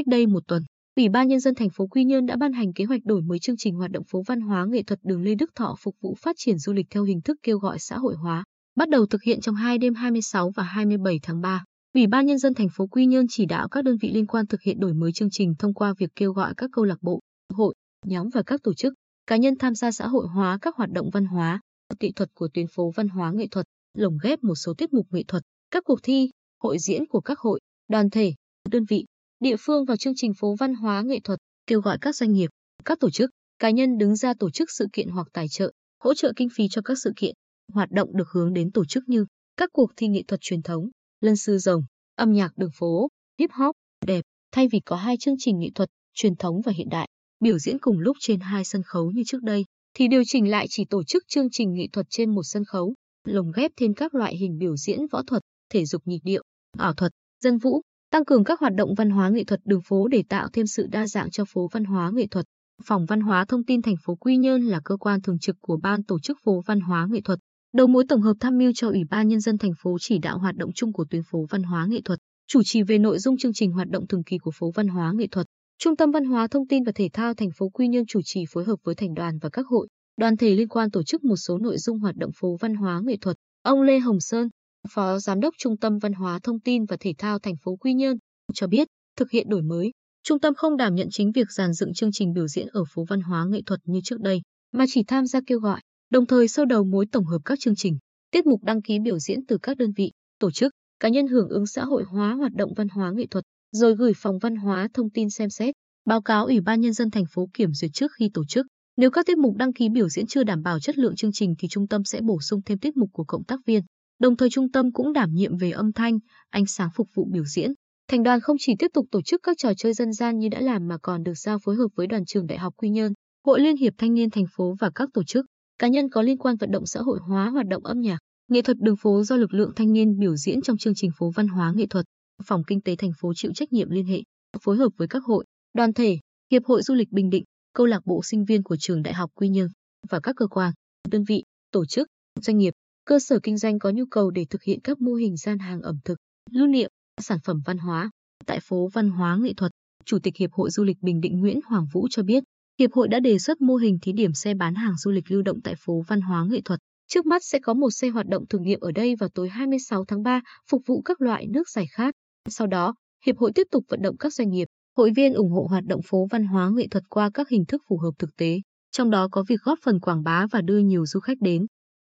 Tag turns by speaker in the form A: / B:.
A: Cách đây một tuần, Ủy ban nhân dân thành phố Quy Nhơn đã ban hành kế hoạch đổi mới chương trình hoạt động phố văn hóa nghệ thuật đường Lê Đức Thọ phục vụ phát triển du lịch theo hình thức kêu gọi xã hội hóa, bắt đầu thực hiện trong hai đêm 26 và 27 tháng 3. Ủy ban nhân dân thành phố Quy Nhơn chỉ đạo các đơn vị liên quan thực hiện đổi mới chương trình thông qua việc kêu gọi các câu lạc bộ, hội, nhóm và các tổ chức, cá nhân tham gia xã hội hóa các hoạt động văn hóa, nghệ thuật của tuyến phố văn hóa nghệ thuật, lồng ghép một số tiết mục nghệ thuật, các cuộc thi, hội diễn của các hội, đoàn thể, đơn vị, địa phương vào chương trình phố văn hóa nghệ thuật, kêu gọi các doanh nghiệp, các tổ chức, cá nhân đứng ra tổ chức sự kiện hoặc tài trợ, hỗ trợ kinh phí cho các sự kiện, hoạt động được hướng đến tổ chức như các cuộc thi nghệ thuật truyền thống, lân sư rồng, âm nhạc đường phố, hip hop, đẹp, thay vì có hai chương trình nghệ thuật truyền thống và hiện đại, biểu diễn cùng lúc trên hai sân khấu như trước đây, thì điều chỉnh lại chỉ tổ chức chương trình nghệ thuật trên một sân khấu, lồng ghép thêm các loại hình biểu diễn võ thuật, thể dục nhịp điệu, ảo thuật, dân vũ, tăng cường các hoạt động văn hóa nghệ thuật đường phố để tạo thêm sự đa dạng cho phố văn hóa nghệ thuật. Phòng Văn hóa Thông tin thành phố Quy Nhơn là cơ quan thường trực của ban tổ chức phố văn hóa nghệ thuật, đầu mối tổng hợp tham mưu cho Ủy ban nhân dân thành phố chỉ đạo hoạt động chung của tuyến phố văn hóa nghệ thuật, chủ trì về nội dung chương trình hoạt động thường kỳ của phố văn hóa nghệ thuật. Trung tâm Văn hóa Thông tin và Thể thao thành phố Quy Nhơn chủ trì phối hợp với thành đoàn và các hội, đoàn thể liên quan tổ chức một số nội dung hoạt động phố văn hóa nghệ thuật. Ông Lê Hồng Sơn, Phó Giám đốc Trung tâm Văn hóa Thông tin và Thể thao thành phố Quy Nhơn, cho biết, thực hiện đổi mới, trung tâm không đảm nhận chính việc dàn dựng chương trình biểu diễn ở phố văn hóa nghệ thuật như trước đây, mà chỉ tham gia kêu gọi, đồng thời sơ đầu mối tổng hợp các chương trình, tiết mục đăng ký biểu diễn từ các đơn vị, tổ chức, cá nhân hưởng ứng xã hội hóa hoạt động văn hóa nghệ thuật, rồi gửi phòng văn hóa thông tin xem xét, báo cáo Ủy ban nhân dân thành phố kiểm duyệt trước khi tổ chức. Nếu các tiết mục đăng ký biểu diễn chưa đảm bảo chất lượng chương trình thì trung tâm sẽ bổ sung thêm tiết mục của cộng tác viên. Đồng thời trung tâm cũng đảm nhiệm về âm thanh, ánh sáng phục vụ biểu diễn. Thành đoàn không chỉ tiếp tục tổ chức các trò chơi dân gian như đã làm mà còn được giao phối hợp với đoàn trường Đại học Quy Nhơn, Hội Liên hiệp Thanh niên thành phố và các tổ chức, cá nhân có liên quan vận động xã hội hóa hoạt động âm nhạc, nghệ thuật đường phố do lực lượng thanh niên biểu diễn trong chương trình phố văn hóa nghệ thuật. Phòng Kinh tế thành phố chịu trách nhiệm liên hệ, phối hợp với các hội, đoàn thể, Hiệp hội Du lịch Bình Định, câu lạc bộ sinh viên của trường Đại học Quy Nhơn và các cơ quan, đơn vị, tổ chức, doanh nghiệp, cơ sở kinh doanh có nhu cầu để thực hiện các mô hình gian hàng ẩm thực, lưu niệm, sản phẩm văn hóa. Tại phố Văn hóa Nghệ thuật, Chủ tịch Hiệp hội Du lịch Bình Định Nguyễn Hoàng Vũ cho biết, Hiệp hội đã đề xuất mô hình thí điểm xe bán hàng du lịch lưu động tại phố Văn hóa Nghệ thuật. Trước mắt sẽ có một xe hoạt động thử nghiệm ở đây vào tối 26 tháng 3, phục vụ các loại nước giải khát. Sau đó, Hiệp hội tiếp tục vận động các doanh nghiệp, hội viên ủng hộ hoạt động phố văn hóa nghệ thuật qua các hình thức phù hợp thực tế, trong đó có việc góp phần quảng bá và đưa nhiều du khách đến.